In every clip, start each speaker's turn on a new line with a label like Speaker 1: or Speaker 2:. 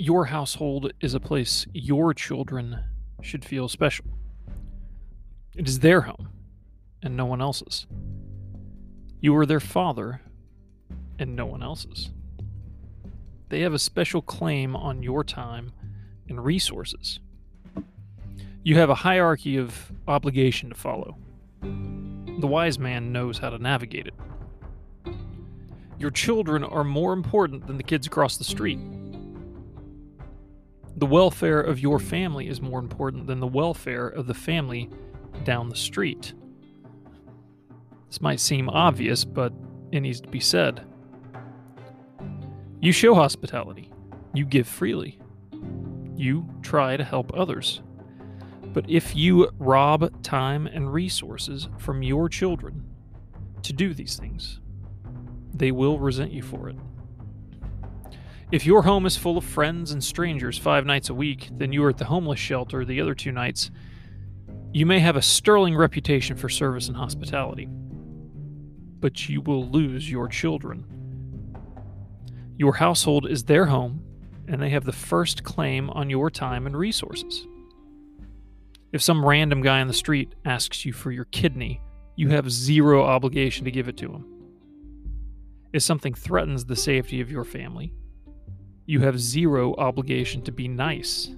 Speaker 1: Your household is a place your children should feel special. It is their home and no one else's. You are their father and no one else's. They have a special claim on your time and resources. You have a hierarchy of obligation to follow. The wise man knows how to navigate it. Your children are more important than the kids across the street. The welfare of your family is more important than the welfare of the family down the street. This might seem obvious, but it needs to be said. You show hospitality, you give freely, you try to help others. But if you rob time and resources from your children to do these things, they will resent you for it. If your home is full of friends and strangers five nights a week, then you are at the homeless shelter the other two nights. You may have a sterling reputation for service and hospitality, but you will lose your children. Your household is their home, and they have the first claim on your time and resources. If some random guy on the street asks you for your kidney, you have zero obligation to give it to him. If something threatens the safety of your family, you have zero obligation to be nice.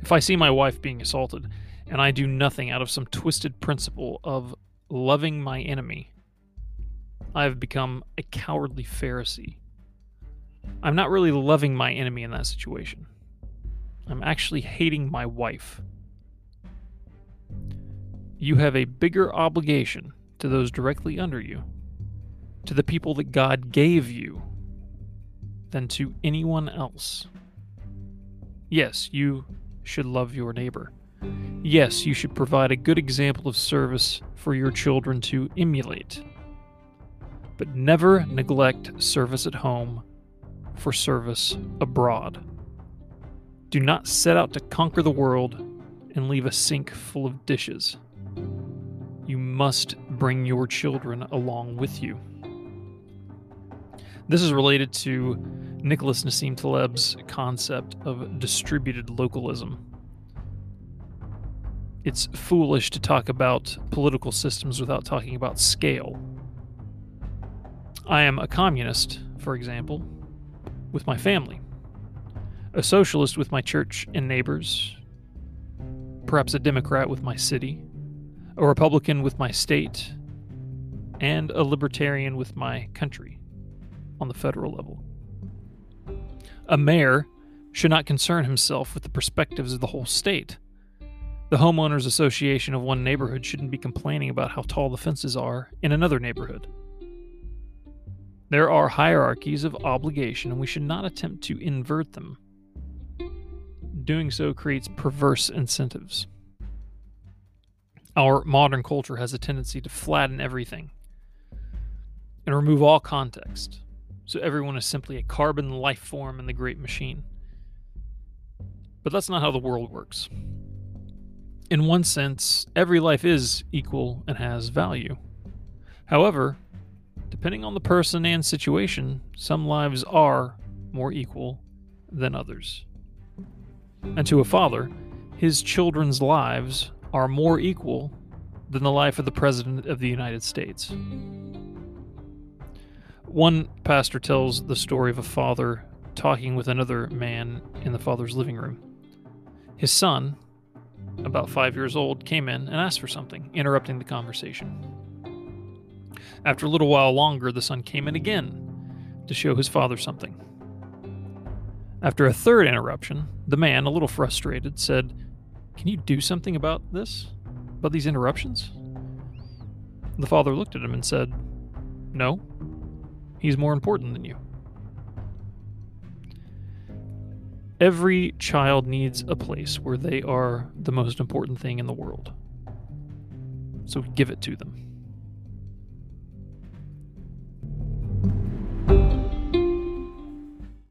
Speaker 1: If I see my wife being assaulted and I do nothing out of some twisted principle of loving my enemy, I have become a cowardly Pharisee. I'm not really loving my enemy in that situation. I'm actually hating my wife. You have a bigger obligation to those directly under you, to the people that God gave you, than to anyone else. Yes, you should love your neighbor. Yes, you should provide a good example of service for your children to emulate. But never neglect service at home for service abroad. Do not set out to conquer the world and leave a sink full of dishes. You must bring your children along with you. This is related to Nicholas Nassim Taleb's concept of distributed localism. It's foolish to talk about political systems without talking about scale. I am a communist, for example, with my family a socialist with my church and neighbors, perhaps a Democrat with my city, a Republican with my state, and a Libertarian with my country on the federal level. A mayor should not concern himself with the perspectives of the whole state. The homeowners association of one neighborhood shouldn't be complaining about how tall the fences are in another neighborhood. There are hierarchies of obligation, and we should not attempt to invert them doing so creates perverse incentives. Our modern culture has a tendency to flatten everything and remove all context, so everyone is simply a carbon life form in the great machine. But that's not how the world works. In one sense, every life is equal and has value. However, depending on the person and situation, some lives are more equal than others. And to a father, his children's lives are more equal than the life of the President of the United States. One pastor tells the story of a father talking with another man in the father's living room. His son, about five years old, came in and asked for something, interrupting the conversation. After a little while longer, the son came in again to show his father something. After a third interruption, the man, a little frustrated, said, Can you do something about this? About these interruptions? The father looked at him and said, No, he's more important than you. Every child needs a place where they are the most important thing in the world. So give it to them.